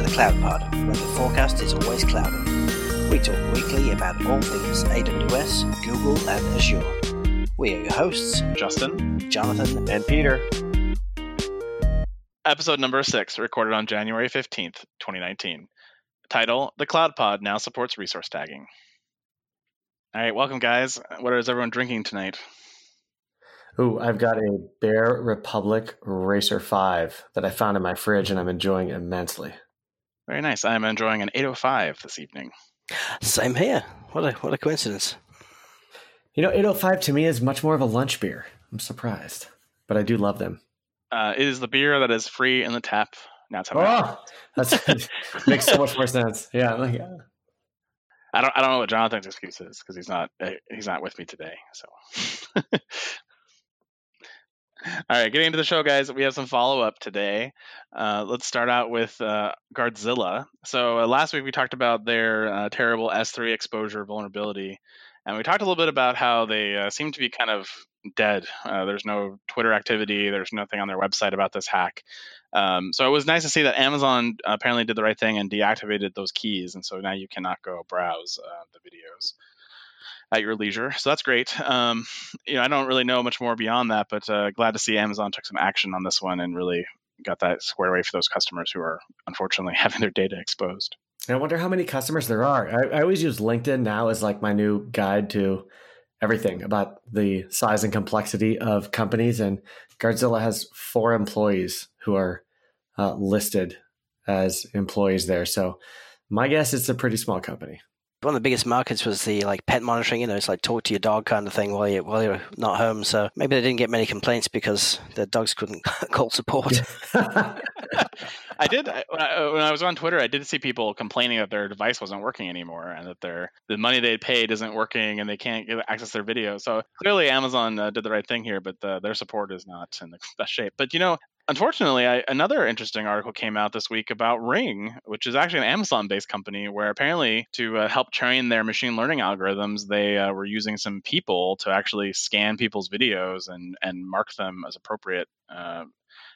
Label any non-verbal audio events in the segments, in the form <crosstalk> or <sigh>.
to the Cloud Pod, where the forecast is always cloudy. We talk weekly about all things AWS, Google, and Azure. We are your hosts, Justin, Jonathan, and Peter. Episode number six, recorded on January 15th, 2019. Title The Cloud Pod now supports resource tagging. All right, welcome, guys. What is everyone drinking tonight? Ooh, I've got a Bear Republic Racer 5 that I found in my fridge and I'm enjoying immensely. Very nice. I'm enjoying an 805 this evening. Same here. What a what a coincidence. You know, 805 to me is much more of a lunch beer. I'm surprised, but I do love them. Uh, it is the beer that is free in the tap. Now it's oh, that <laughs> <laughs> makes so much more sense. Yeah, like, yeah. I don't I don't know what Jonathan's excuse is because he's not eh, he's not with me today. So <laughs> All right, getting into the show, guys. We have some follow up today. Uh, let's start out with uh, Guardzilla. So uh, last week we talked about their uh, terrible S3 exposure vulnerability, and we talked a little bit about how they uh, seem to be kind of dead. Uh, there's no Twitter activity. There's nothing on their website about this hack. Um, so it was nice to see that Amazon apparently did the right thing and deactivated those keys, and so now you cannot go browse the videos at your leisure. So that's great. Um, you know, I don't really know much more beyond that, but uh, glad to see Amazon took some action on this one and really got that squared away for those customers who are unfortunately <laughs> having their data exposed. I wonder how many customers there are. I, I always use LinkedIn now as like my new guide to everything about the size and complexity of companies. And Guardzilla has four employees who are uh, listed as employees there. So my guess it's a pretty small company one of the biggest markets was the like pet monitoring. You know, it's like talk to your dog kind of thing while you while you're not home. So maybe they didn't get many complaints because their dogs couldn't <laughs> call support. <laughs> I did when I, when I, was on Twitter. I did see people complaining that their device wasn't working anymore and that their the money they paid isn't working and they can't get access their video. So clearly, Amazon uh, did the right thing here, but the, their support is not in the <laughs> best shape. But you know, Unfortunately, I, another interesting article came out this week about Ring, which is actually an Amazon based company where apparently to uh, help train their machine learning algorithms, they uh, were using some people to actually scan people's videos and, and mark them as appropriate uh,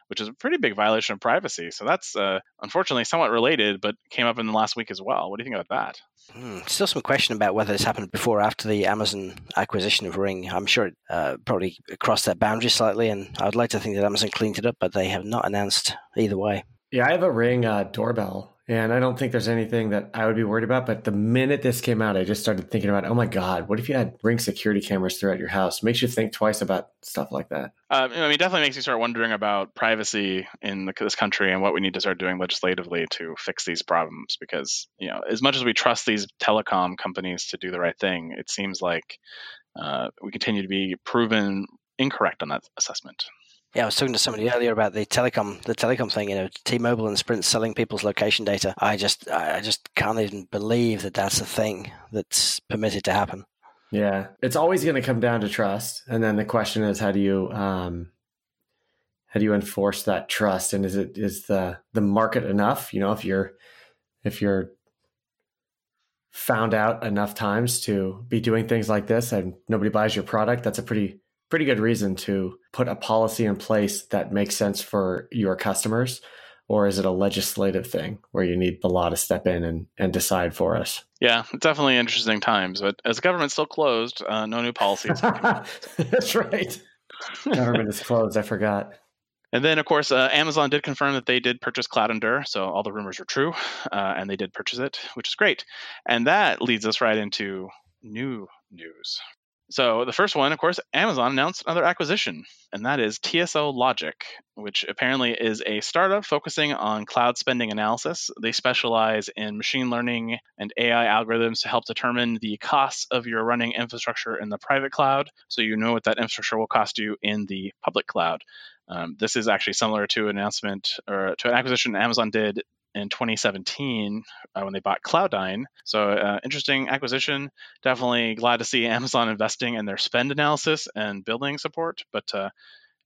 which is a pretty big violation of privacy. So that's uh, unfortunately somewhat related, but came up in the last week as well. What do you think about that? Hmm. Still some question about whether this happened before or after the Amazon acquisition of Ring. I'm sure it uh, probably crossed that boundary slightly, and I would like to think that Amazon cleaned it up, but they have not announced either way. Yeah, I have a Ring uh, doorbell and I don't think there's anything that I would be worried about. But the minute this came out, I just started thinking about, oh my God, what if you had ring security cameras throughout your house? Makes you think twice about stuff like that. Um, I mean, definitely makes you start wondering about privacy in the, this country and what we need to start doing legislatively to fix these problems. Because, you know, as much as we trust these telecom companies to do the right thing, it seems like uh, we continue to be proven incorrect on that assessment. Yeah, I was talking to somebody earlier about the telecom, the telecom thing. You know, T-Mobile and Sprint selling people's location data. I just, I just can't even believe that that's a thing that's permitted to happen. Yeah, it's always going to come down to trust, and then the question is, how do you, um, how do you enforce that trust? And is it is the the market enough? You know, if you're if you're found out enough times to be doing things like this and nobody buys your product, that's a pretty pretty good reason to put a policy in place that makes sense for your customers or is it a legislative thing where you need the law to step in and, and decide for us? Yeah, definitely interesting times. But as government's still closed, uh, no new policies. <laughs> That's right. Government is closed. I forgot. And then, of course, uh, Amazon did confirm that they did purchase Cloud Endure, so all the rumors are true, uh, and they did purchase it, which is great. And that leads us right into new news. So the first one, of course, Amazon announced another acquisition, and that is TSO Logic, which apparently is a startup focusing on cloud spending analysis. They specialize in machine learning and AI algorithms to help determine the costs of your running infrastructure in the private cloud, so you know what that infrastructure will cost you in the public cloud. Um, this is actually similar to an announcement or to an acquisition Amazon did in 2017 uh, when they bought Cloudyn. So, uh, interesting acquisition. Definitely glad to see Amazon investing in their spend analysis and building support, but uh,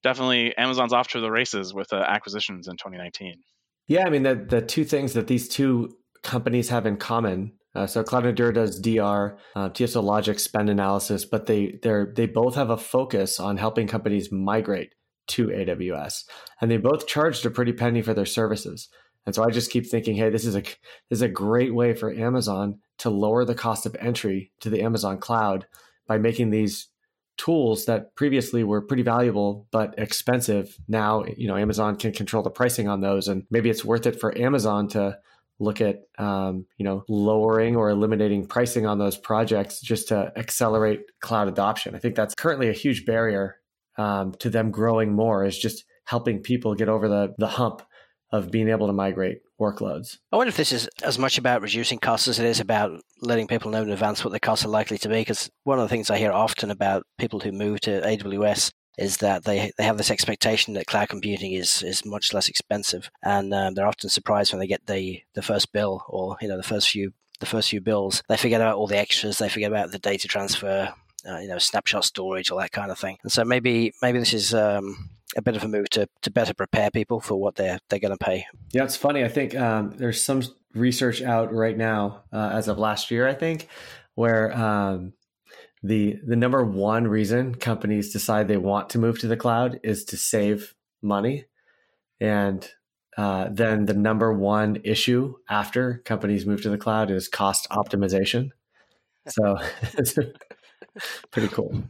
definitely Amazon's off to the races with uh, acquisitions in 2019. Yeah, I mean, the, the two things that these two companies have in common. Uh, so Cloud Endure does DR, uh, TSO Logic spend analysis, but they they they both have a focus on helping companies migrate to AWS, and they both charged a pretty penny for their services. And so I just keep thinking, hey, this is a this is a great way for Amazon to lower the cost of entry to the Amazon cloud by making these tools that previously were pretty valuable but expensive. Now you know amazon can control the pricing on those and maybe it's worth it for amazon to look at um, you know lowering or eliminating pricing on those projects just to accelerate cloud adoption. I think that's currently a huge barrier um, to them growing more is just helping people get over the the hump of being able to migrate workloads. I wonder if this is as much about reducing costs as it is about letting people know in advance what the costs are likely to be. Because one of the things I hear often about people who move to AWS is that they they have this expectation that cloud computing is is much less expensive, and um, they're often surprised when they get the the first bill or you know the first few the first few bills. They forget about all the extras. They forget about the data transfer, uh, you know, snapshot storage, all that kind of thing. And so maybe maybe this is um, a bit of a move to, to better prepare people for what they're they're going to pay. Yeah, it's funny. I think um, there's some research out right now, uh, as of last year, I think, where um, the the number one reason companies decide they want to move to the cloud is to save money, and uh, then the number one issue after companies move to the cloud is cost optimization. So <laughs> <laughs> pretty cool.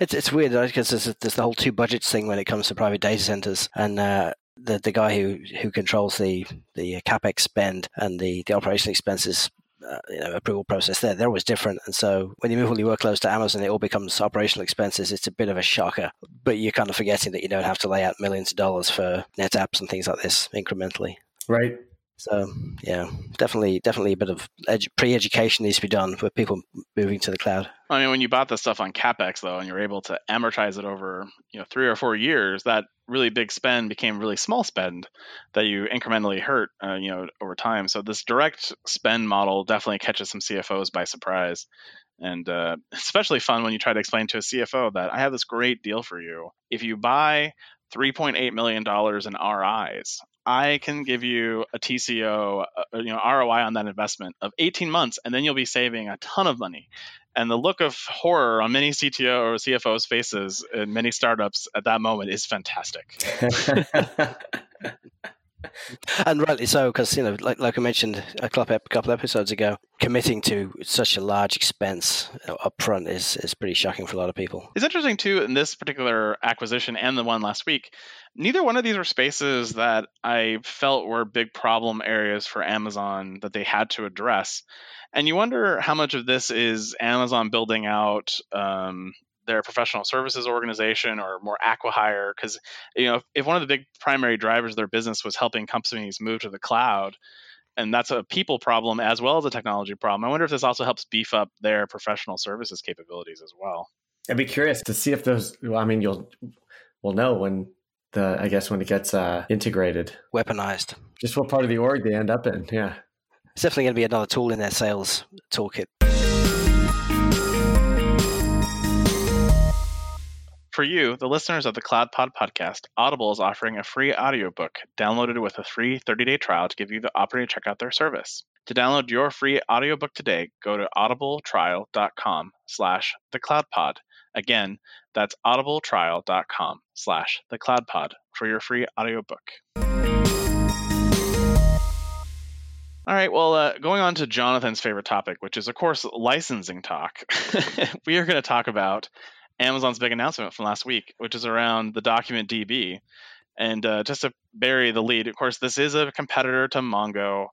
It's it's weird because there's, there's the whole two budgets thing when it comes to private data centers, and uh, the the guy who who controls the the capex spend and the the operation expenses. Uh, you know, approval process there, they're always different. And so when you move all your workloads to Amazon, it all becomes operational expenses. It's a bit of a shocker, but you're kind of forgetting that you don't have to lay out millions of dollars for NetApps and things like this incrementally. Right. So yeah, definitely, definitely a bit of edu- pre-education needs to be done for people moving to the cloud. I mean, when you bought the stuff on capex though, and you're able to amortize it over you know three or four years, that really big spend became really small spend that you incrementally hurt uh, you know over time. So this direct spend model definitely catches some CFOs by surprise. And uh, <laughs> especially fun when you try to explain to a CFO that I have this great deal for you. If you buy $3.8 million in RIs I can give you a TCO, uh, you know, ROI on that investment of 18 months, and then you'll be saving a ton of money. And the look of horror on many CTO or CFOs' faces in many startups at that moment is fantastic. <laughs> <laughs> and rightly so, because you know, like like I mentioned a couple episodes ago, committing to such a large expense upfront is is pretty shocking for a lot of people. It's interesting too in this particular acquisition and the one last week. Neither one of these were spaces that I felt were big problem areas for Amazon that they had to address. And you wonder how much of this is Amazon building out um, their professional services organization or more acquihire because you know if, if, one of the big primary drivers of their business was helping companies move to the cloud and that's a people problem as well as a technology problem i wonder if this also helps beef up their professional services capabilities as well. I'd be curious to see if those well, i mean you'll we'll know when the i guess when it gets uh, integrated. Weaponized. Just what part of the org they end up in yeah. It's definitely going to be another tool in their sales toolkit For you, the listeners of the Cloud Pod podcast, Audible is offering a free audiobook downloaded with a free 30-day trial to give you the opportunity to check out their service. To download your free audiobook today, go to audibletrial.com slash thecloudpod. Again, that's audibletrial.com slash thecloudpod for your free audiobook. All right, well, uh, going on to Jonathan's favorite topic, which is, of course, licensing talk. <laughs> we are going to talk about Amazon's big announcement from last week, which is around the document DB. And uh, just to bury the lead, of course, this is a competitor to Mongo.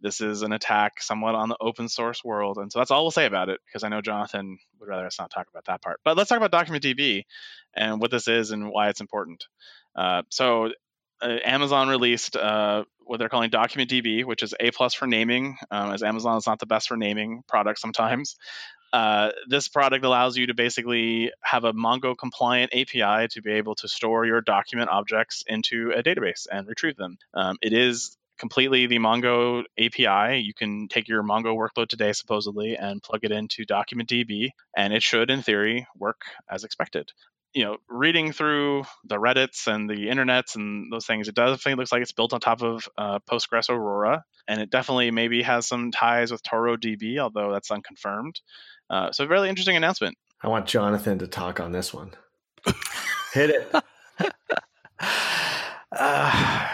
This is an attack somewhat on the open source world. And so that's all we'll say about it because I know Jonathan would rather us not talk about that part. But let's talk about Document DB and what this is and why it's important. Uh, so uh, Amazon released uh, what they're calling Document DB, which is A plus for naming, um, as Amazon is not the best for naming products sometimes. Uh, this product allows you to basically have a Mongo compliant API to be able to store your document objects into a database and retrieve them. Um, it is completely the Mongo API. You can take your Mongo workload today, supposedly, and plug it into DocumentDB, and it should, in theory, work as expected. You know, reading through the Reddits and the internets and those things, it definitely looks like it's built on top of uh, Postgres Aurora, and it definitely maybe has some ties with ToroDB, although that's unconfirmed. Uh, so, really interesting announcement. I want Jonathan to talk on this one. Hit it. <laughs> <sighs> uh,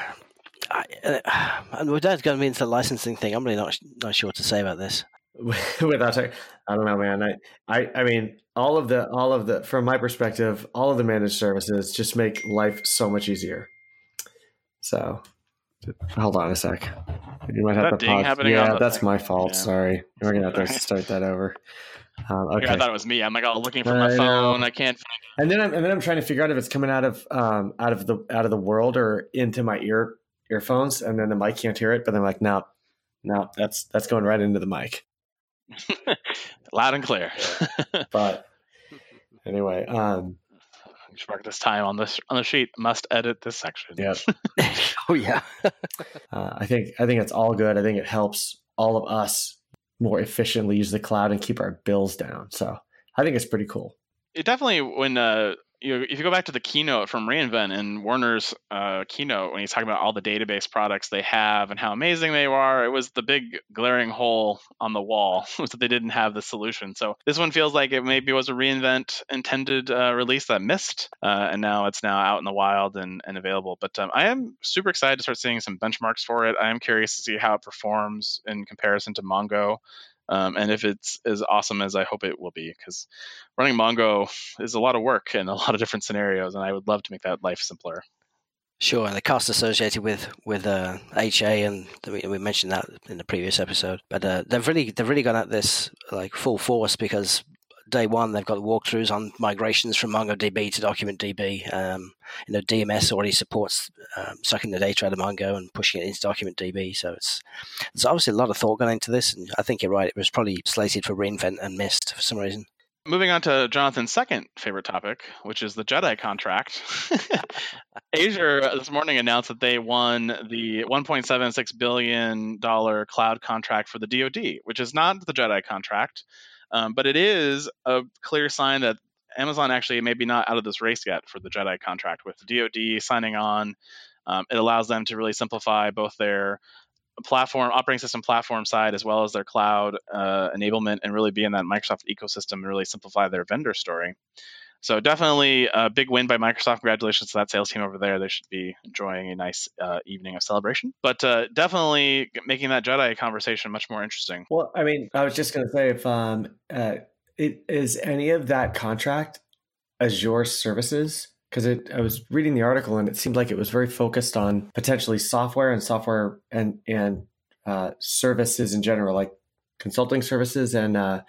I, uh, and with that going into the licensing thing, I'm really not not sure what to say about this. <laughs> Without, I don't know, man. I, I, I mean, all of the, all of the, from my perspective, all of the managed services just make life so much easier. So, hold on a sec. You might have to pause. Yeah, that's thing. my fault. Yeah. Sorry, we're gonna have to <laughs> start that over. Um, okay. I thought it was me. I'm like, oh, looking for my iPhone. Know. I can't find it. And then I'm and then I'm trying to figure out if it's coming out of um out of the out of the world or into my ear earphones, and then the mic can't hear it. But I'm like, no, no, that's that's going right into the mic. <laughs> Loud and clear. <laughs> but anyway, um, just mark this time on this on the sheet. Must edit this section. Yeah. <laughs> oh yeah. uh, I think I think it's all good. I think it helps all of us more efficiently use the cloud and keep our bills down. So I think it's pretty cool. It definitely when uh, you know, if you go back to the keynote from reInvent and Werner's uh, keynote when he's talking about all the database products they have and how amazing they are, it was the big glaring hole on the wall <laughs> was that they didn't have the solution. So this one feels like it maybe was a reInvent intended uh, release that missed, uh, and now it's now out in the wild and, and available. But um, I am super excited to start seeing some benchmarks for it. I am curious to see how it performs in comparison to Mongo um, and if it's as awesome as I hope it will be, because running Mongo is a lot of work in a lot of different scenarios, and I would love to make that life simpler. Sure, and the cost associated with with uh, HA, and we, mentioned that in the previous episode. But uh, they've really they've really gone at this like full force because day one, they've got walkthroughs on migrations from MongoDB to DocumentDB. Um, you know, DMS already supports um, sucking the data out of Mongo and pushing it into DocumentDB. So it's there's obviously a lot of thought going into this, and I think you're right. It was probably slated for reinvent and missed for some reason. Moving on to Jonathan's second favorite topic, which is the JEDI contract. <laughs> Azure this morning announced that they won the $1.76 billion cloud contract for the DoD, which is not the JEDI contract. Um, but it is a clear sign that Amazon actually maybe not out of this race yet for the JEDI contract with DoD signing on. Um, it allows them to really simplify both their platform operating system platform side as well as their cloud uh, enablement and really be in that Microsoft ecosystem and really simplify their vendor story. So definitely a big win by Microsoft. Congratulations to that sales team over there. They should be enjoying a nice uh, evening of celebration. But uh, definitely making that JEDI conversation much more interesting. Well, I mean, I was just going to say if um, uh, it, is any of that contract Azure services because I was reading the article and it seemed like it was very focused on potentially software and software and and uh, services in general, like consulting services and uh,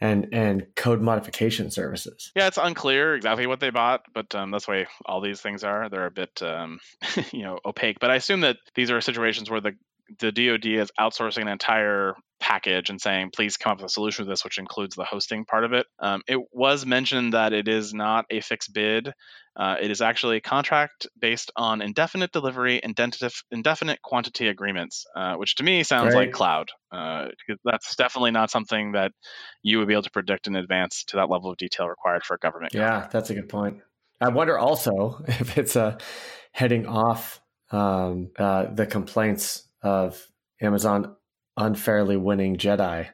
and and code modification services. Yeah, it's unclear exactly what they bought, but um, that's why all these things are. They're a bit, um, <laughs> you know, opaque. But I assume that these are situations where the the DoD is outsourcing an entire package and saying, please come up with a solution for this, which includes the hosting part of it. Um, it was mentioned that it is not a fixed bid. Uh, it is actually a contract based on indefinite delivery, indefinite, indefinite quantity agreements, uh, which to me sounds right. like cloud. Uh, that's definitely not something that you would be able to predict in advance to that level of detail required for a government. Yeah, contract. that's a good point. I wonder also <laughs> if it's a heading off um, uh, the complaints of Amazon unfairly winning JEDI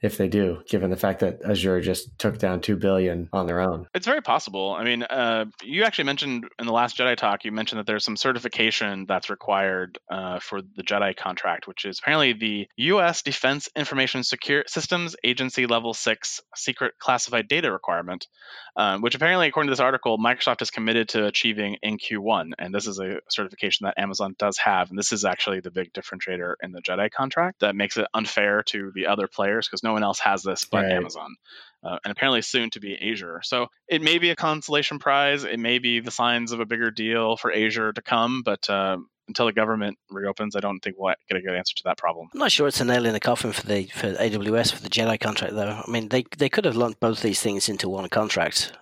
if they do, given the fact that Azure just took down two billion on their own. It's very possible. I mean, uh, you actually mentioned in the last JEDI talk, you mentioned that there's some certification that's required uh, for the JEDI contract, which is apparently the U.S. Defense Information Secure Systems Agency Level Six Secret Classified Data requirement, um, which apparently, according to this article, Microsoft is committed to achieving in Q1, and this is a certification that Amazon does have, and this is actually the big differentiator in the JEDI contract that makes it unfair to the other players because one else has this but right. Amazon. Uh, and apparently soon to be Azure. So it may be a consolation prize. It may be the signs of a bigger deal for Azure to come, but uh, until the government reopens, I don't think we'll get a good answer to that problem. I'm not sure it's a nail in the coffin for the for AWS for the JEDI contract, though. I mean, they they could have lumped both these things into one contract,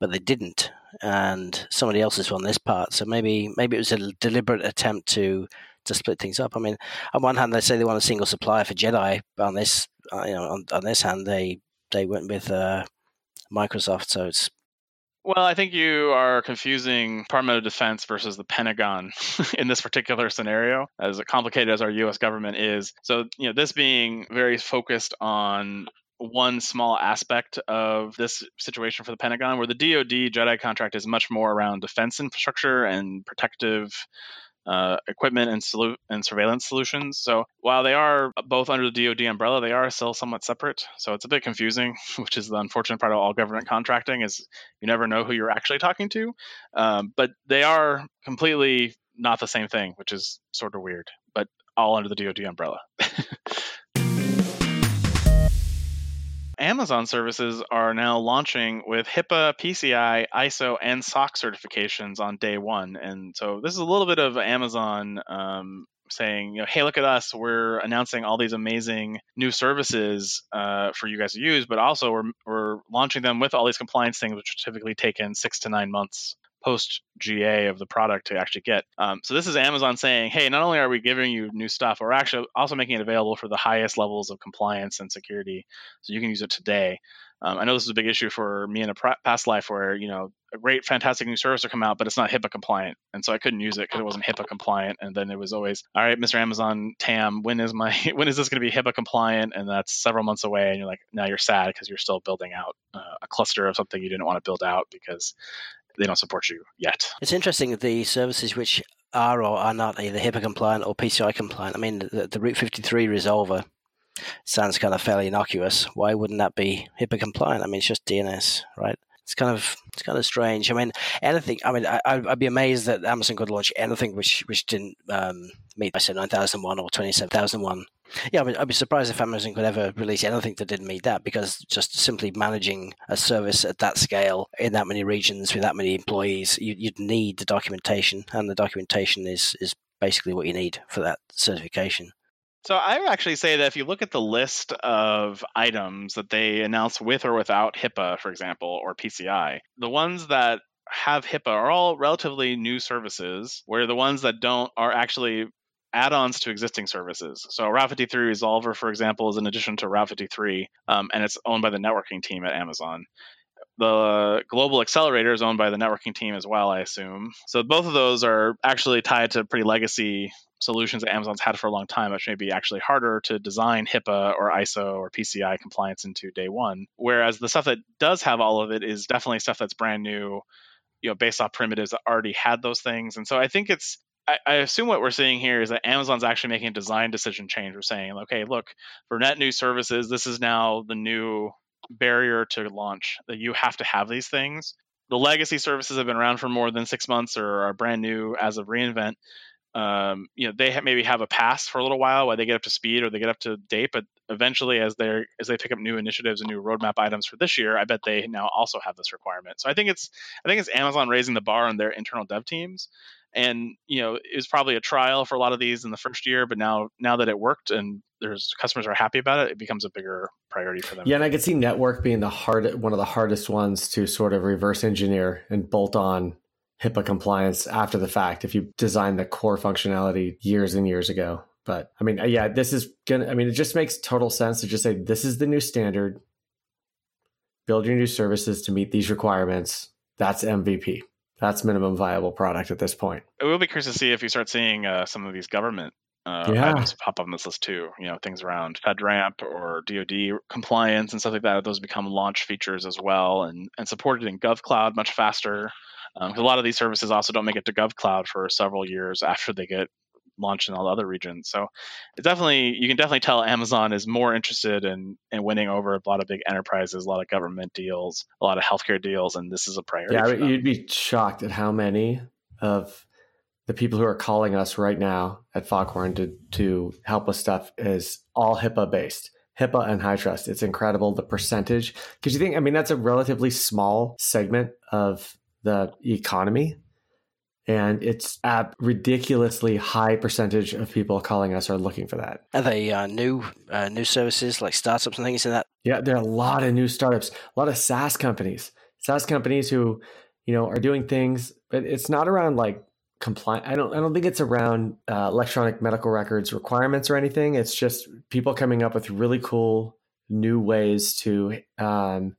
but they didn't, and somebody else has won this part. So maybe maybe it was a deliberate attempt to to split things up. I mean, on one hand, they say they want a single supplier for JEDI. On this, uh, you know, on, on, this hand, they they went with uh, Microsoft. So it's well, I think you are confusing Department of Defense versus the Pentagon <laughs> in this particular scenario, as complicated as our U.S. government is. So, you know, this being very focused on one small aspect of this situation for the Pentagon, where the DoD JEDI contract is much more around defense infrastructure and protective uh, equipment and, solu- and surveillance solutions. So while they are both under the DoD umbrella, they are still somewhat separate. So it's a bit confusing, <laughs> which is the unfortunate part of all government contracting is you never know who you're actually talking to. Um, but they are completely not the same thing, which is sort of weird. But all under the DoD umbrella. <laughs> Amazon services are now launching with HIPAA, PCI, ISO, and SOC certifications on day one. And so this is a little bit of Amazon um, saying, you know, hey, look at us. We're announcing all these amazing new services uh, for you guys to use, but also we're, we're launching them with all these compliance things, which typically take in six to nine months post GA of the product to actually get. Um, so this is Amazon saying, hey, not only are we giving you new stuff, we're actually also making it available for the highest levels of compliance and security, so you can use it today. Um, I know this is a big issue for me in a past life where you know a great, fantastic new service will come out, but it's not HIPAA compliant, and so I couldn't use it because it wasn't HIPAA compliant. And then it was always, all right, Mr. Amazon TAM, when is my <laughs> when is this going to be HIPAA compliant? And that's several months away, and you're like, now you're sad because you're still building out uh, a cluster of something you didn't want to build out because they don't support you yet. It's interesting the services which are or are not either HIPAA compliant or PCI compliant. I mean, the, the Route 53 resolver sounds kind of fairly innocuous. Why wouldn't that be HIPAA compliant? I mean, it's just DNS, right? It's kind of it's kind of strange. I mean, anything. I mean, I, would be amazed that Amazon could launch anything which which didn't um, meet ISO nine thousand one or twenty seven thousand one yeah, I mean, I'd be surprised if Amazon could ever release anything that didn't meet that because just simply managing a service at that scale in that many regions with that many employees, you, would need the documentation, and the documentation is is basically what you need for that certification. So I would actually say that if you look at the list of items that they announce with or without HIPAA, for example, or PCI, the ones that have HIPAA are all relatively new services, where the ones that don't are actually add-ons to existing services. So Route 53 Resolver, for example, is an addition to Route 53, um, and it's owned by the networking team at Amazon. The Global Accelerator is owned by the networking team as well, I assume. So both of those are actually tied to pretty legacy solutions that Amazon's had for a long time, which may be actually harder to design HIPAA or ISO or PCI compliance into day one. Whereas the stuff that does have all of it is definitely stuff that's brand new, you know, based off primitives that already had those things. And so I think it's I, assume what we're seeing here is that Amazon's actually making a design decision change. We're saying, okay, look, for net new services, this is now the new barrier to launch that you have to have these things. The legacy services have been around for more than six months or are brand new as of reInvent. Um, you know, they ha- maybe have a pass for a little while while they get up to speed or they get up to date, but eventually, as they as they pick up new initiatives and new roadmap items for this year, I bet they now also have this requirement. So I think it's I think it's Amazon raising the bar on their internal dev teams and you know it was probably a trial for a lot of these in the first year but now now that it worked and there's customers are happy about it it becomes a bigger priority for them. Yeah and i could see network being the hard one of the hardest ones to sort of reverse engineer and bolt on HIPAA compliance after the fact if you design the core functionality years and years ago. But i mean uh, yeah this is gonna i mean it just makes total sense to just say this is the new standard. Build your new services to meet these requirements. That's mvp that's minimum viable product at this point. It will be curious to see if you start seeing uh, some of these government uh, yeah. items pop up on this list too. You know, things around FedRAMP or DoD compliance and stuff like that. Those become launch features as well, and and supported in GovCloud much faster. Um, a lot of these services also don't make it to GovCloud for several years after they get launched in all the other regions. So it's definitely you can definitely tell Amazon is more interested in in winning over a lot of big enterprises, a lot of government deals, a lot of healthcare deals, and this is a priority. Yeah, you'd be shocked at how many of the people who are calling us right now at Foghorn to to help with stuff is all HIPAA based. HIPAA and HITRUST. It's incredible the percentage because you think I mean that's a relatively small segment of the economy and it's a ridiculously high percentage of people calling us are looking for that. Are they uh, new uh, new services like startups and things in that? Yeah, there are a lot of new startups, a lot of SaaS companies, SaaS companies who you know are doing things, but it's not around like compliant. I don't I don't think it's around uh, electronic medical records requirements or anything. It's just people coming up with really cool new ways to um,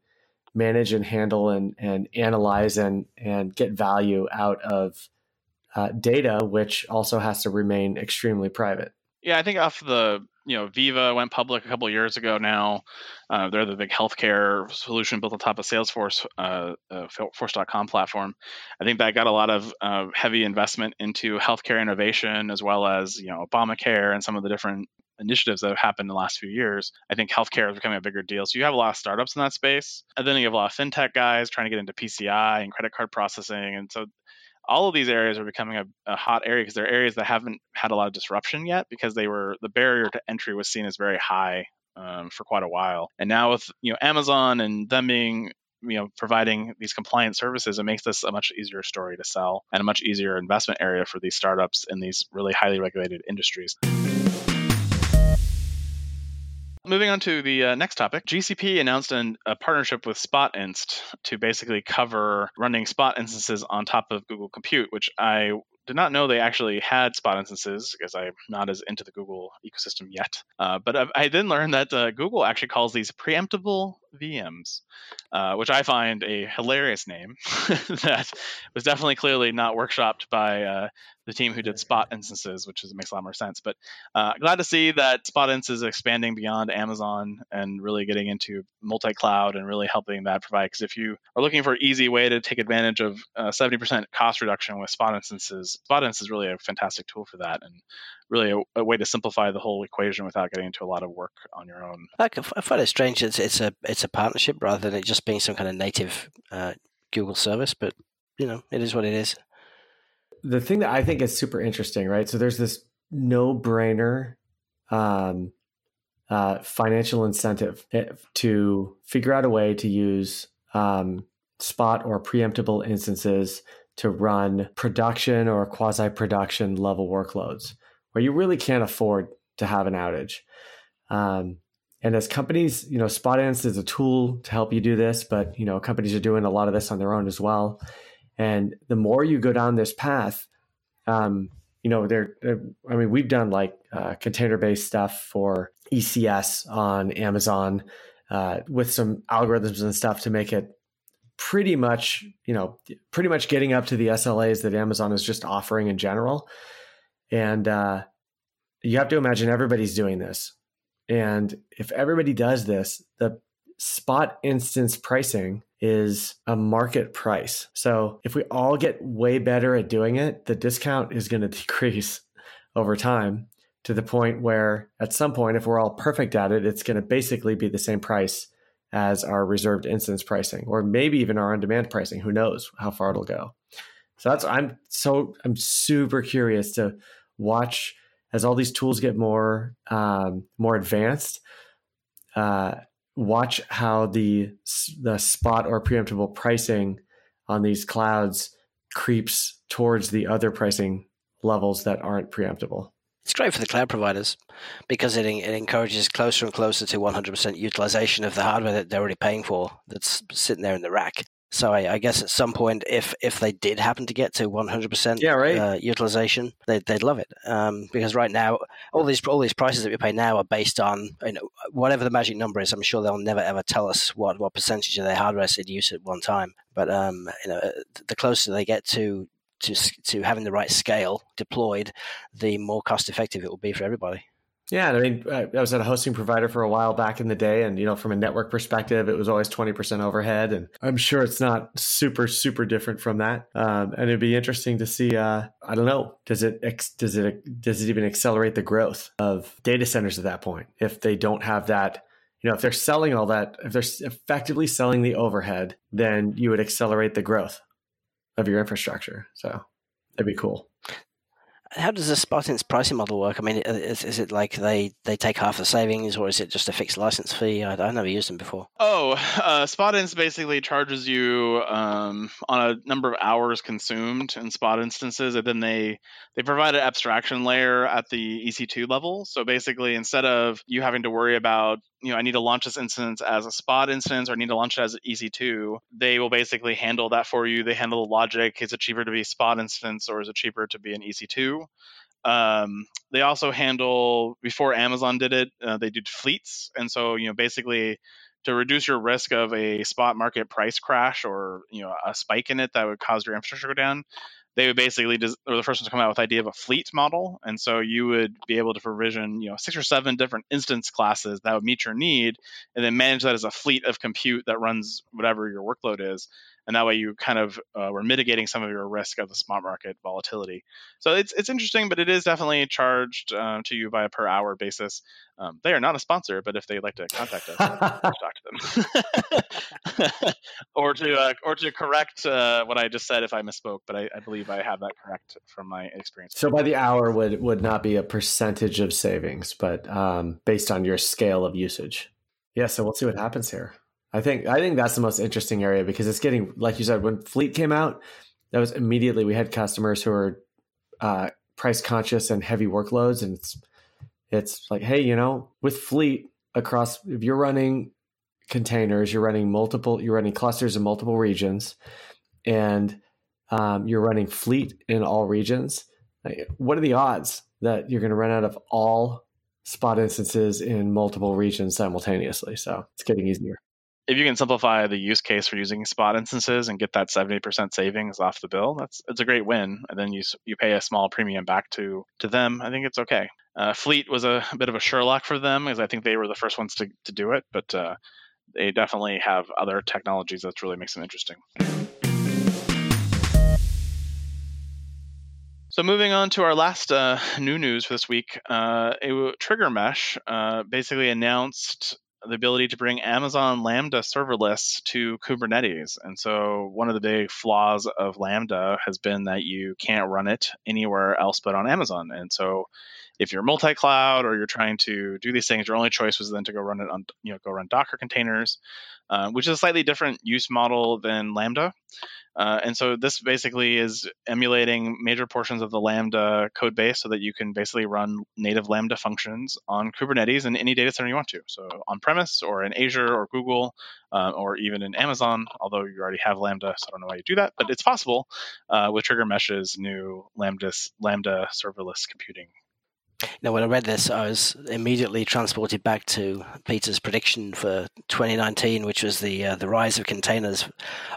manage and handle and, and analyze and, and get value out of uh, data, which also has to remain extremely private. Yeah, I think off the you know, Veeva went public a couple years ago now. Uh, they're the big healthcare solution built on top of Salesforce, uh, uh, Force.com platform. I think that got a lot of uh, heavy investment into healthcare innovation, as well as you know Obamacare and some of the different initiatives that have happened in the last few years. I think healthcare is becoming a bigger deal. So you have a lot of startups in that space, and then you have a lot of fintech guys trying to get into PCI and credit card processing, and so all of these areas are becoming a, a hot area because they're areas that haven't had a lot of disruption yet because they were the barrier to entry was seen as very high um, for quite a while. And now with you know Amazon and them being you know providing these compliant services, it makes this a much easier story to sell and a much easier investment area for these startups in these really highly regulated industries. Moving on to the uh, next topic, GCP announced an, a partnership with SpotInst to basically cover running Spot instances on top of Google Compute, which I did not know they actually had spot instances because I'm not as into the Google ecosystem yet. Uh, but I, I, then learned that uh, Google actually calls these preemptible VMs, uh, which I find a hilarious name <laughs> that was definitely clearly not workshopped by uh, the team who did Spot instances, which is, makes a lot more sense. But uh, glad to see that Spot instances is expanding beyond Amazon and really getting into multi-cloud and really helping that provide. Because if you are looking for an easy way to take advantage of uh, 70% cost reduction with Spot instances, SpotInst is really a fantastic tool for that and really a, a, way to simplify the whole equation without getting into a lot of work on your own. I find it strange. It's, it's a it's a partnership rather than it just being some kind of native uh, Google service, but you know, it is what it is the thing that I think is super interesting, right? So there's this no brainer um, uh, financial incentive eh, to figure out a way to use um, spot or preemptible instances to run production or quasi production level workloads where you really can't afford to have an outage. Um, and as companies, you know, SpotInst is a tool to help you do this, but you know, companies are doing a lot of this on their own as well. And the more you go down this path, um, you know, they're, I mean, we've done like uh, container based stuff for ECS on Amazon uh, with some algorithms and stuff to make it pretty much, you know, pretty much getting up to the SLAs that Amazon is just offering in general. And uh, you have to imagine everybody's doing this. And if everybody does this, the spot instance pricing is a market price. So if we all get way better at doing it, the discount is going <laughs> to decrease over time to the point where at some point, if we're all perfect at it, it's going to basically be the same price as our reserved instance pricing, or maybe even our on-demand pricing. Who knows how far it'll go? So that's I'm so I'm super curious to watch as all these tools get more um, more advanced. Uh, watch how the the spot or preemptible pricing on these clouds creeps towards the other pricing levels that aren't preemptible. It's great for the cloud providers because it, it encourages closer and closer to 100% utilization of the hardware that they're already paying for that's sitting there in the rack. So I, I, guess at some point, if if they did happen to get to 100% yeah, right. uh, utilization, they'd, they'd love it. Um, because right now, all these all these prices that we pay now are based on you know whatever the magic number is. I'm sure they'll never ever tell us what, what percentage of their hardware is in use at one time. But um, you know, the closer they get to to to having the right scale deployed, the more cost effective it will be for everybody. Yeah, I mean, I was at a hosting provider for a while back in the day, and you know, from a network perspective, it was always twenty percent overhead, and I'm sure it's not super super different from that. Um, and it'd be interesting to see. Uh, I don't know, does it does it does it even accelerate the growth of data centers at that point if they don't have that? You know, if they're selling all that, if they're effectively selling the overhead, then you would accelerate the growth of your infrastructure. So that'd be cool how does the SpotInst pricing model work? I mean, is, is, it like they, they take half the savings, or is it just a fixed license fee? I, have never used them before. Oh, uh, SpotInst basically charges you um, on a number of hours consumed in Spot instances, and then they they provide an abstraction layer at the EC2 level. So basically, instead of you having to worry about you know, I need to launch this instance as a spot instance or I need to launch it as EC2, they will basically handle that for you. They handle the logic. Is it cheaper to be a spot instance or is it cheaper to be an EC2? Um, they also handle, before Amazon did it, uh, they did fleets. And so, you know, basically to reduce your risk of a spot market price crash or, you know, a spike in it that would cause your infrastructure to go down, they would basically des- or the first ones to come out with idea of a fleet model, and so you would be able to provision you know six or seven different instance classes that would meet your need, and then manage that as a fleet of compute that runs whatever your workload is and that way you kind of uh, were mitigating some of your risk of the spot market volatility. So it's it's interesting, but it is definitely charged uh, to you by a per hour basis. Um, they are not a sponsor, but if they'd like to contact us, talk to them, <laughs> or to uh, or to correct uh, what I just said if I misspoke. But I, I, believe I have that correct from my experience. So by the hour would would not be a percentage of savings, but um, based on your scale of usage. Yeah, so we'll see what happens here. I think I think that's the most interesting area because it's getting like you said when Fleet came out, that was immediately we had customers who are uh, price conscious and heavy workloads, and it's it's like hey, you know, with Fleet across if you're running containers, you're running multiple, you're running clusters in multiple regions, and um, you're running Fleet in all regions. What are the odds that you're going to run out of all spot instances in multiple regions simultaneously? So it's getting easier if you can simplify the use case for using spot instances and get that 70% savings off the bill, that's it's a great win. And then you you pay a small premium back to to them. I think it's okay. Uh, Fleet was a, a, bit of a Sherlock for them because I think they were the first ones to, to do it, but uh, they definitely have other technologies that really makes them interesting. So moving on to our last uh, new news for this week, uh, TriggerMesh uh, basically announced the ability to bring Amazon Lambda serverless to Kubernetes. And so one of the big flaws of Lambda has been that you can't run it anywhere else but on Amazon. And so if you're multi-cloud or you're trying to do these things, your only choice was then to go run it on, you know, go run Docker containers, uh, which is a slightly different use model than Lambda. Uh, and so this basically is emulating major portions of the Lambda code base so that you can basically run native Lambda functions on Kubernetes in any data center you want to. So on premise or in Azure or Google uh, or even in Amazon, although you already have Lambda, so I don't know why you do that, but it's possible uh, with TriggerMesh's new Lambda, Lambda serverless computing now, when I read this, I was immediately transported back to Peter's prediction for 2019, which was the uh, the rise of containers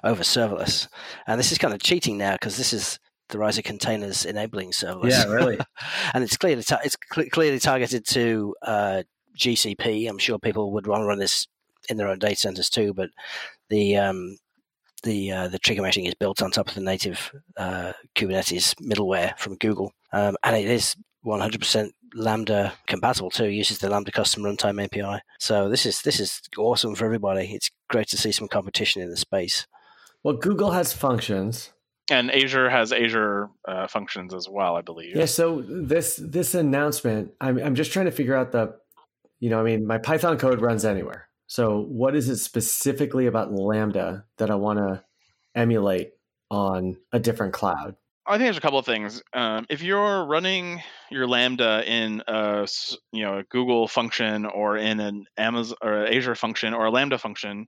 over serverless. And this is kind of cheating now because this is the rise of containers enabling serverless. Yeah, really. <laughs> and it's clearly ta- it's cl- clearly targeted to uh, GCP. I'm sure people would want to run this in their own data centers too, but the um, the uh, the trigger meshing is built on top of the native uh, Kubernetes middleware from Google, um, and it is 100% Lambda compatible too. Uses the Lambda custom runtime API. So this is this is awesome for everybody. It's great to see some competition in the space. Well, Google has functions, and Azure has Azure uh, functions as well, I believe. Yeah. So this this announcement, I'm I'm just trying to figure out the, you know, I mean, my Python code runs anywhere. So what is it specifically about Lambda that I want to emulate on a different cloud? I think there's a couple of things. Um, if you're running your Lambda in a you know a Google function or in an Amazon or Azure function or a Lambda function,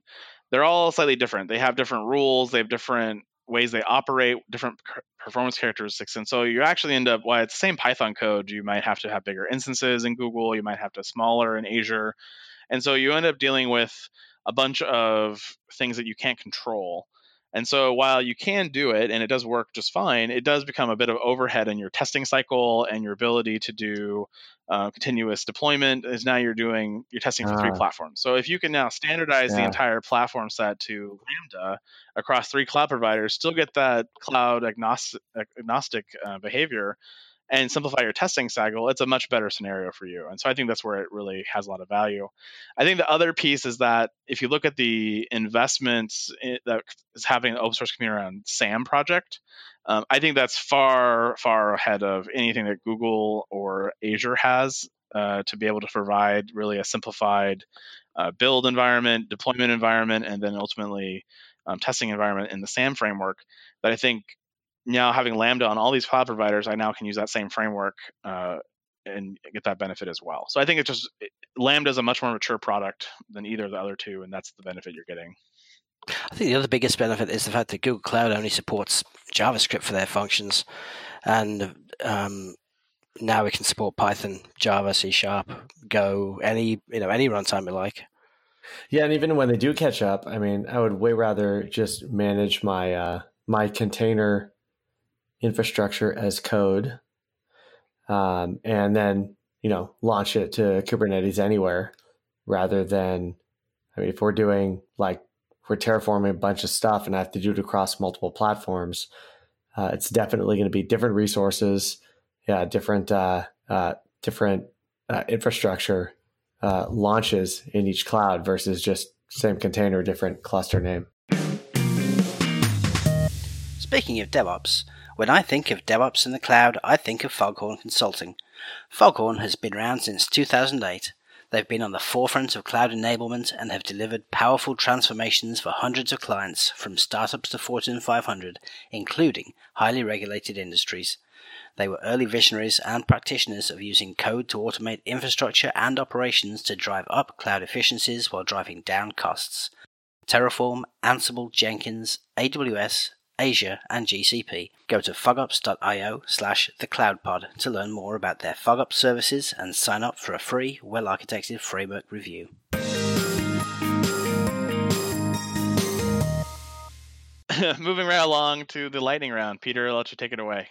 they're all slightly different. They have different rules. They have different ways they operate, different performance characteristics, and so you actually end up. While it's the same Python code, you might have to have bigger instances in Google. You might have to smaller in Azure, and so you end up dealing with a bunch of things that you can't control. And so while you can do it and it does work just fine, it does become a bit of overhead in your testing cycle and your ability to do uh, continuous deployment is now you're doing you're testing for uh, three ah. platforms. So if you can now standardize yeah. the entire platform set to Lambda across three cloud providers, still get that cloud agnostic, agnostic uh, behavior, and simplify your testing cycle, it's a much better scenario for you. And so I think that's where it really has a lot of value. I think the other piece is that if you look at the investments that is in the open source community around SAM project, um, I think that's far, far ahead of anything that Google or Azure has uh, to be able to provide really a simplified uh, build environment, deployment environment, and then ultimately um, testing environment in the SAM framework that I think now having Lambda on all these cloud providers, I now can use that same framework uh, and get that benefit as well. So I think it's just it, Lambda is a much more mature product than either of the other two, and that's the benefit you're getting. I think the other biggest benefit is the fact that Google Cloud only supports JavaScript for their functions, and um, now we can support Python, Java, C Sharp, Go, any you know any runtime we like. Yeah, and even when they do catch up, I mean, I would way rather just manage my uh, my container infrastructure as code, um, and then you know launch it to Kubernetes anywhere, rather than I mean, if we're doing like we're terraforming a bunch of stuff and I have to do it across multiple platforms, uh, it's definitely going to be different resources, yeah, different uh, uh, different uh, infrastructure uh, launches in each cloud versus just same container, different cluster name. Speaking of DevOps, when I think of DevOps in the cloud, I think of Foghorn Consulting. Foghorn has been around since 2008. They've been on the forefront of cloud enablement and have delivered powerful transformations for hundreds of clients, from startups to Fortune 500, including highly regulated industries. They were early visionaries and practitioners of using code to automate infrastructure and operations to drive up cloud efficiencies while driving down costs. Terraform, Ansible, Jenkins, AWS, Azure, and GCP. Go to fogops.io slash thecloudpod to learn more about their FogOps services and sign up for a free, well-architected framework review. <laughs> Moving right along to the lightning round. Peter, I'll let you take it away.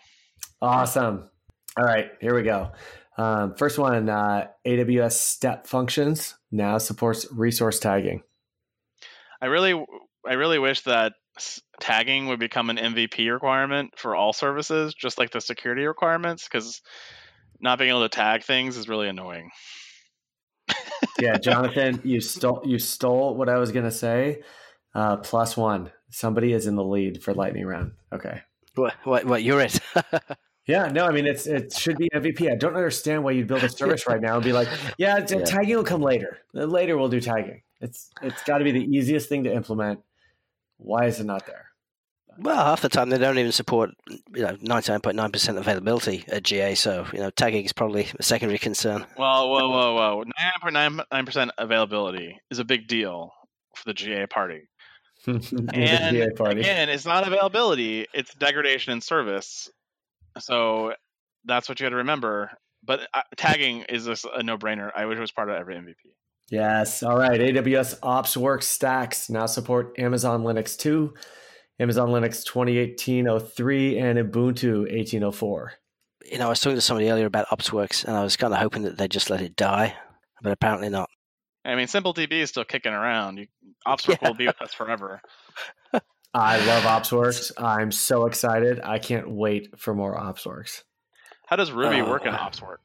Awesome. All right, here we go. Um, first one uh, AWS Step Functions now supports resource tagging. I really, I really wish that tagging would become an MVP requirement for all services, just like the security requirements, because not being able to tag things is really annoying. yeah, <laughs> Jonathan, you stole you stole what I was gonna say. Uh, plus one. Somebody is in the lead for lightning round. Okay. What? What? What? You're it. <laughs> yeah. No. I mean, it's it should be MVP. I don't understand why you'd build a service right now and be like, yeah, <laughs> yeah. tagging will come later. Later we'll do tagging. It's it's got to be the easiest thing to implement. Why is it not there? Well, half the time they don't even support you know ninety nine point nine percent availability at GA. So you know tagging is probably a secondary concern. Well, whoa, whoa, whoa! Nine point nine nine percent availability is a big deal for the GA party. <laughs> and GA party. again, it's not availability; it's degradation in service. So that's what you got to remember. But uh, tagging is a, a no brainer. I wish it was part of every MVP. Yes. All right. AWS OpsWorks stacks now support Amazon Linux 2, Amazon Linux 2018-03, and Ubuntu 18.04. You know, I was talking to somebody earlier about OpsWorks, and I was kind of hoping that they'd just let it die, but apparently not. I mean, SimpleDB is still kicking around. You, OpsWorks yeah. will be with us forever. <laughs> I love OpsWorks. I'm so excited. I can't wait for more OpsWorks. How does Ruby uh, work in OpsWorks?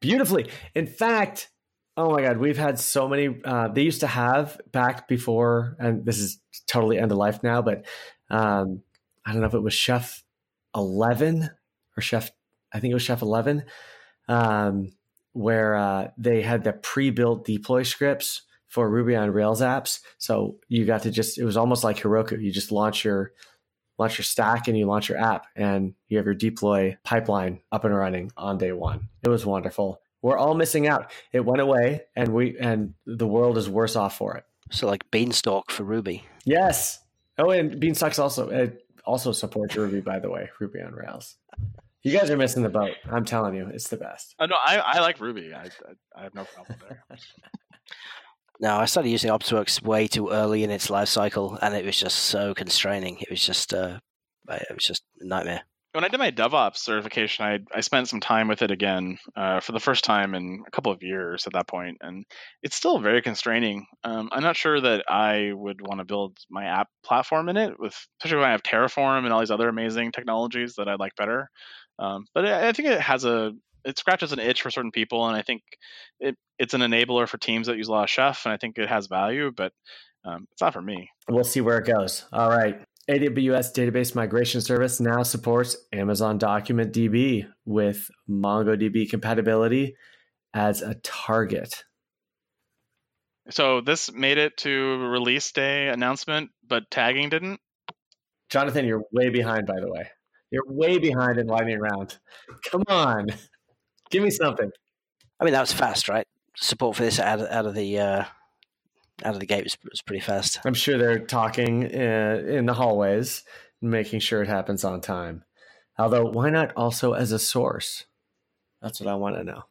Beautifully. In fact, Oh my god, we've had so many. Uh, they used to have back before, and this is totally end of life now. But um, I don't know if it was Chef Eleven or Chef. I think it was Chef Eleven, um, where uh, they had the pre-built deploy scripts for Ruby on Rails apps. So you got to just. It was almost like Heroku. You just launch your launch your stack and you launch your app, and you have your deploy pipeline up and running on day one. It was wonderful we're all missing out. It went away, and we and the world is worse off for it. So, like Beanstalk for Ruby. Yes. Oh, and Beanstalk's also it also supports Ruby, by the way, Ruby on Rails. You guys are missing the boat. I'm telling you, it's the best. Oh, no, I, I like Ruby. I, I, I have no problem there. <laughs> no, I started using OpsWorks way too early in its life cycle, and it was just so constraining. It was just, uh, it was just a nightmare when I did my DevOps certification, I I spent some time with it again uh, for the first time in a couple of years at that point, and it's still very constraining. Um, I'm not sure that I would want to build my app platform in it, with especially when I have Terraform and all these other amazing technologies that I like better. Um, but I, I think it has a it scratches an itch for certain people, and I think it it's an enabler for teams that use a lot of Chef, and I think it has value, but um, it's not for me. We'll see where it goes. All right. AWS Database Migration Service now supports Amazon Document DB with MongoDB compatibility as a target. So this made it to release day announcement, but tagging didn't. Jonathan, you're way behind, by the way. You're way behind in lightning round. Come on, give me something. I mean, that was fast, right? Support for this out of, out of the uh, out of the gate was, was pretty fast. I'm sure they're talking uh, in the hallways, making sure it happens on time. Although, why not also as a source? That's what I want to know.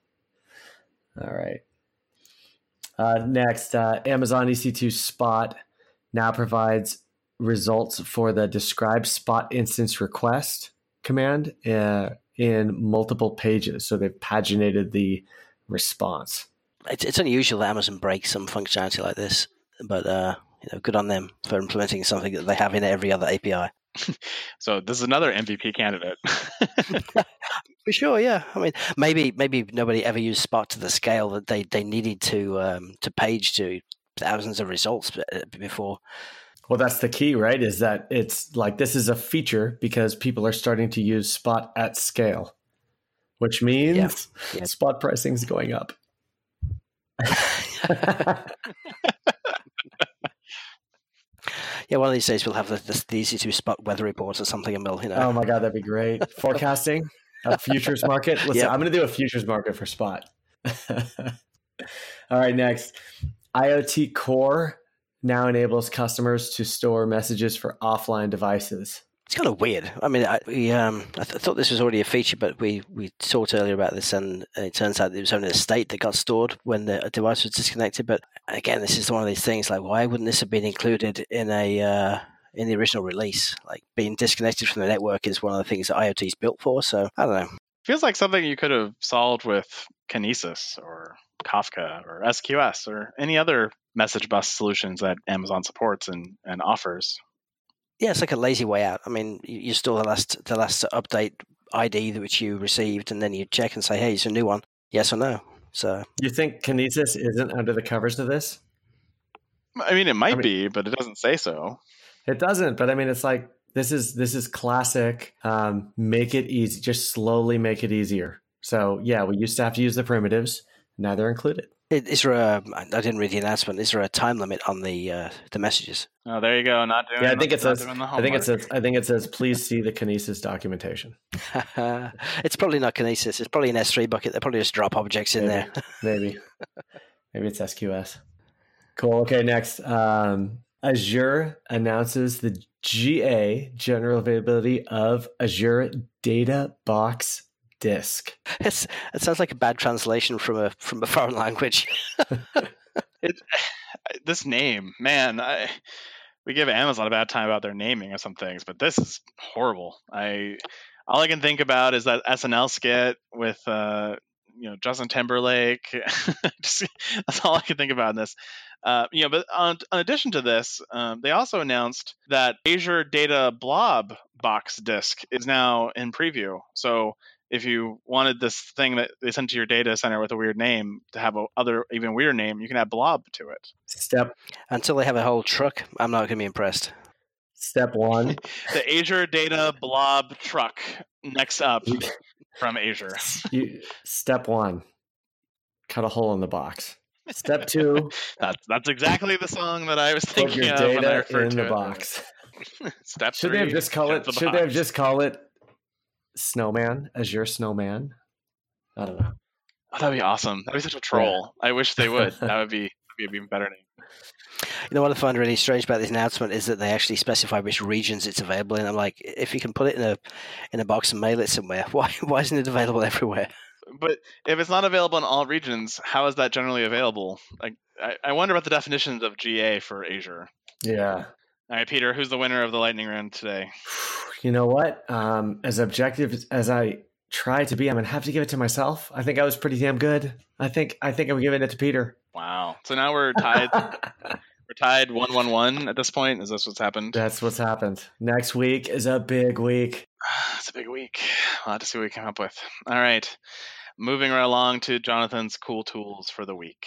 All right. Uh, next, uh, Amazon EC2 Spot now provides results for the described spot instance request command uh, in multiple pages. So they've paginated the response. It's, it's unusual that Amazon breaks some functionality like this, but uh, you know, good on them for implementing something that they have in every other API. <laughs> so this is another MVP candidate. <laughs> For sure, yeah. I mean, maybe maybe nobody ever used Spot to the scale that they, they needed to um, to page to thousands of results uh, before. Well, that's the key, right? Is that it's like this is a feature because people are starting to use Spot at scale, which means yeah. Yeah. Spot pricing is going up. <laughs> yeah, one of these days we'll have the, the, the EC2 spot weather reports or something, and we'll, you know. Oh my god, that'd be great! <laughs> Forecasting a futures market. Listen, yep. I'm going to do a futures market for spot. <laughs> All right, next, IoT Core now enables customers to store messages for offline devices. It's kind of weird. I mean, I, we, um, I, th- I, thought this was already a feature, but we, we talked earlier about this, and it turns out it was only a state that got stored when the device was disconnected. But again, this is one of these things like, why wouldn't this have been included in a uh, in the original release? Like being disconnected from the network is one of the things that IoT is built for. So I don't know. Feels like something you could have solved with Kinesis or Kafka or SQS or any other message bus solutions that Amazon supports and, and offers. Yeah, it's like a lazy way out. I mean, you store the last the last update ID which you received, and then you check and say, "Hey, it's a new one. Yes or no." So you think Kinesis isn't under the covers of this? I mean, it might I mean, be, but it doesn't say so. It doesn't, but I mean, it's like this is this is classic. Um, make it easy, just slowly make it easier. So yeah, we used to have to use the primitives. Now they're included. Is there a? I didn't read the announcement. Is there a time limit on the uh, the messages? Oh, there you go. Not doing. Yeah, I think it says. I think it says. I think it says. Please see the Kinesis documentation. <laughs> it's probably not Kinesis. It's probably an S3 bucket. They probably just drop objects in maybe, there. maybe. Maybe <laughs> it's SQS. Cool. Okay. Next, um, Azure announces the GA general availability of Azure Data Box Disk. It's, it sounds like a bad translation from a from a foreign language. <laughs> it, <sighs> this name, man, I, we give Amazon a bad time about their naming of some things, but this is horrible. I all I can think about is that SNL skit with uh, you know Justin Timberlake. <laughs> Just, that's all I can think about in this. Uh, you know, but on, in addition to this, um, they also announced that Azure Data Blob Box Disk is now in preview. So if you wanted this thing that they sent to your data center with a weird name to have a other even weirder name, you can add blob to it. Step until they have a whole truck, I'm not going to be impressed. Step one: <laughs> the Azure Data Blob truck. Next up from Azure. <laughs> You, step one: cut a hole in the box. Step <laughs> two: that's that's exactly the song that I was thinking your of data when I referred in to the it. box. Step should three, they have just call it? Should box. they have just call it Snowman Azure snowman? I don't know. Oh, that'd be awesome. That'd be such a troll. I wish they would. <laughs> that would be be an even better name. You know what I find really strange about this announcement is that they actually specify which regions it's available in. I'm like, if you can put it in a in a box and mail it somewhere, <laughs> why why isn't it available everywhere? But if it's not available in all regions, how is that generally available? Like, I, I wonder about the definitions of GA for Azure. Yeah. All right, Peter, who's the winner of the lightning round today? <sighs> You know what? Um, as objective as I try to be, I'm gonna have to give it to myself. I think I was pretty damn good. I think I think I'm giving it to Peter. Wow. So now we're tied. <laughs> we're tied one one one at this point. Is this what's happened? That's what's happened. Next week is a big week. <sighs> it's a big week. We'll have to see what we come up with. All right. Moving right along to Jonathan's cool tools for the week.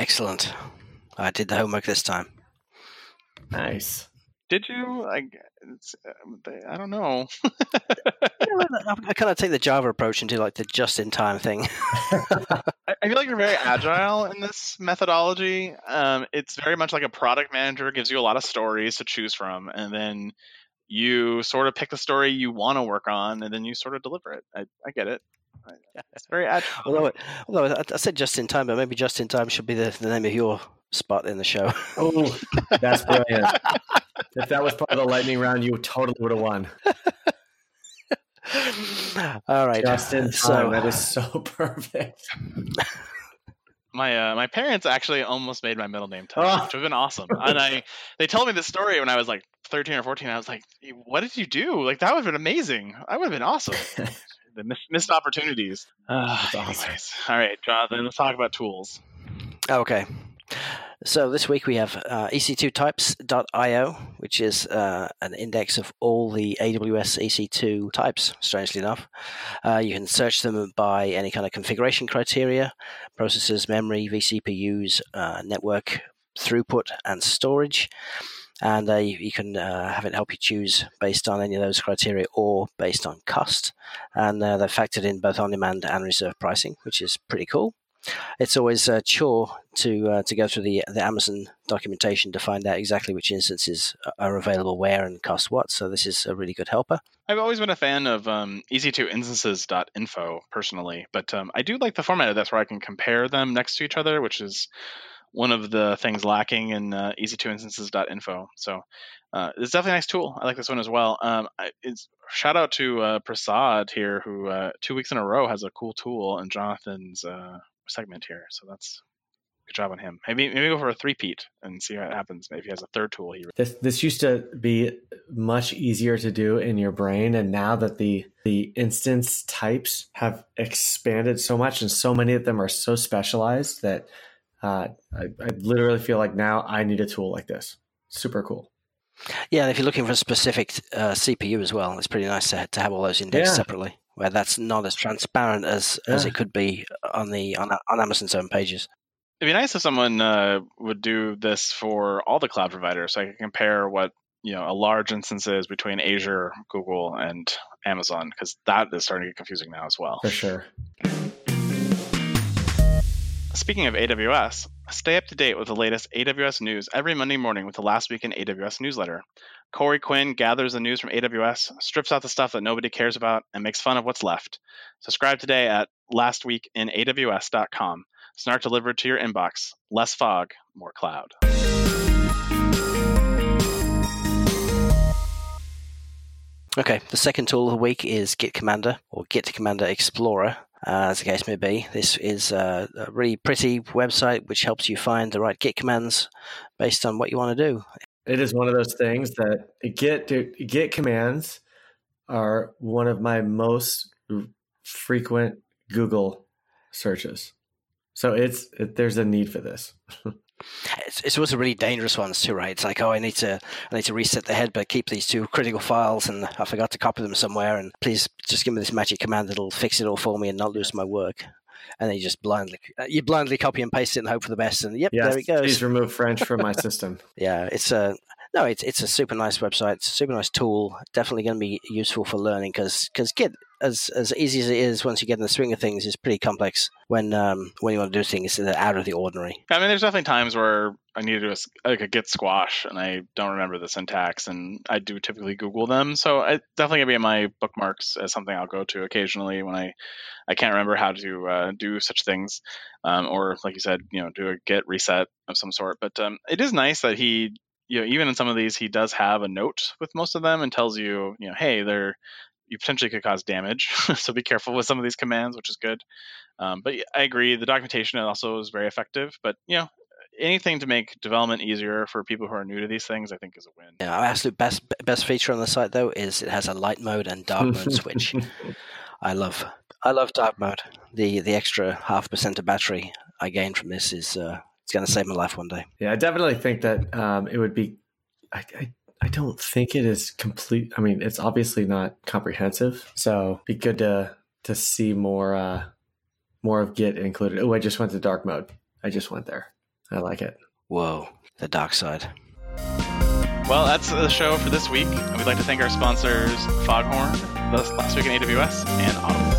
Excellent. I did the homework this time. Nice. Did you? I, I don't know. <laughs> I kind of take the Java approach and do like the just-in-time thing. <laughs> I feel like you're very agile in this methodology. Um, it's very much like a product manager gives you a lot of stories to choose from, and then you sort of pick the story you want to work on, and then you sort of deliver it. I, I get it. It's very agile. <laughs> Although, although I, I said just in time, but maybe just in time should be the, the name of your spot in the show. Oh, that's brilliant. if that was part of the lightning round, you totally would have won. <laughs> All right. Just in time. So, that is so <laughs> perfect. My uh, my parents actually almost made my middle name Tony, oh. which would have been awesome. and I they told me this story when I was like 13 or 14. I was like, "What did you do? Like that would have been amazing. I would have been awesome." The missed, missed opportunities. <sighs> Uh, awesome. All right, Jonathan, let's talk about tools. Okay. So this week we have uh, ec2types.io, which is uh, an index of all the AWS EC2 types, strangely enough. Uh, you can search them by any kind of configuration criteria, processors, memory, vCPUs, uh, network throughput, and storage. And uh, you, you, can uh, have it help you choose based on any of those criteria or based on cost. And they're factored in both on demand and reserve pricing, which is pretty cool it's always a chore to uh, to go through the the Amazon documentation to find out exactly which instances are available where and cost what. So this is a really good helper. I've always been a fan of um, ec2instances.info personally, but um, I do like the format of this where I can compare them next to each other, which is one of the things lacking in uh, ec2instances.info. So uh, it's definitely a nice tool. I like this one as well. Um, shout out to uh, Prasad here, who uh, two weeks in a row has a cool tool, in Jonathan's uh, segment here. So that's good job on him. Maybe maybe go for a three-peat and see what happens. Maybe he has a third tool here. This this used to be much easier to do in your brain, and now that the the instance types have expanded so much, and so many of them are so specialized that uh, I, I literally feel like now I need a tool like this. Super cool. Yeah, and if you're looking for a specific uh, CPU as well, it's pretty nice to, to have all those indexed yeah. separately where that's not as transparent as yeah. as it could be on the on, on Amazon's own pages. It'd be nice if someone uh, would do this for all the cloud providers, so I can compare what you know a large instance is between Azure, Google, and Amazon, because that is starting to get confusing now as well. For sure. Speaking of AWS, stay up to date with the latest AWS news every Monday morning with the Last Week in AWS newsletter. Corey Quinn gathers the news from AWS, strips out the stuff that nobody cares about, and makes fun of what's left. Subscribe today at lastweekinaws.com. Snark delivered to your inbox. Less fog, more cloud. Okay, the second tool of the week is Git Commander or Git Commander Explorer uh, as the case may be. This is a, a, really pretty website which helps you find the right Git commands based on what you want to do. It is one of those things that Git Git commands are one of my most frequent Google searches. So it's it, there's a need for this. <laughs> it's, it's also really dangerous ones too, right? It's like, oh, I need to, I need to reset the head, but keep these two critical files, and I forgot to copy them somewhere. And please, just give me this magic command that'll fix it all for me and not lose my work. And then you just blindly, uh, you blindly copy and paste it and hope for the best. And yep, yes, there it goes. Please remove French from my <laughs> system. yeah, it's a no, it's it's a super nice website. It's a super nice tool. Definitely going to be useful for learning because because Git as as easy as it is once you get in the swing of things is pretty complex when um when you want to do things that are out of the ordinary. I mean, there's definitely times where I need to do a, like a Git squash and I don't remember the syntax, and I do typically Google them. So I definitely gonna be in my bookmarks as something I'll go to occasionally when I I can't remember how to uh, do such things, um, or like you said, you know, do a Git reset of some sort. But um, it is nice that he you know, even in some of these, he does have a note with most of them and tells you, you know, hey, they're you potentially could cause damage, <laughs> so be careful with some of these commands, which is good. Um, but I agree, the documentation also is very effective. But you know, anything to make development easier for people who are new to these things, I think, is a win. Yeah, our absolute best best feature on the site though is it has a light mode and dark <laughs> mode switch. I love I love dark mode. The the extra half percent of battery I gain from this is uh, it's going to save my life one day. Yeah, I definitely think that um, it would be. I, I, I don't think it is complete. I mean, it's obviously not comprehensive, so be good to to see more uh, more of Git included. Oh, I just went to dark mode. I just went there. I like it. Whoa, the dark side. Well, that's the show for this week. We'd like to thank our sponsors, Foghorn, Last Week in AWS, and Audible.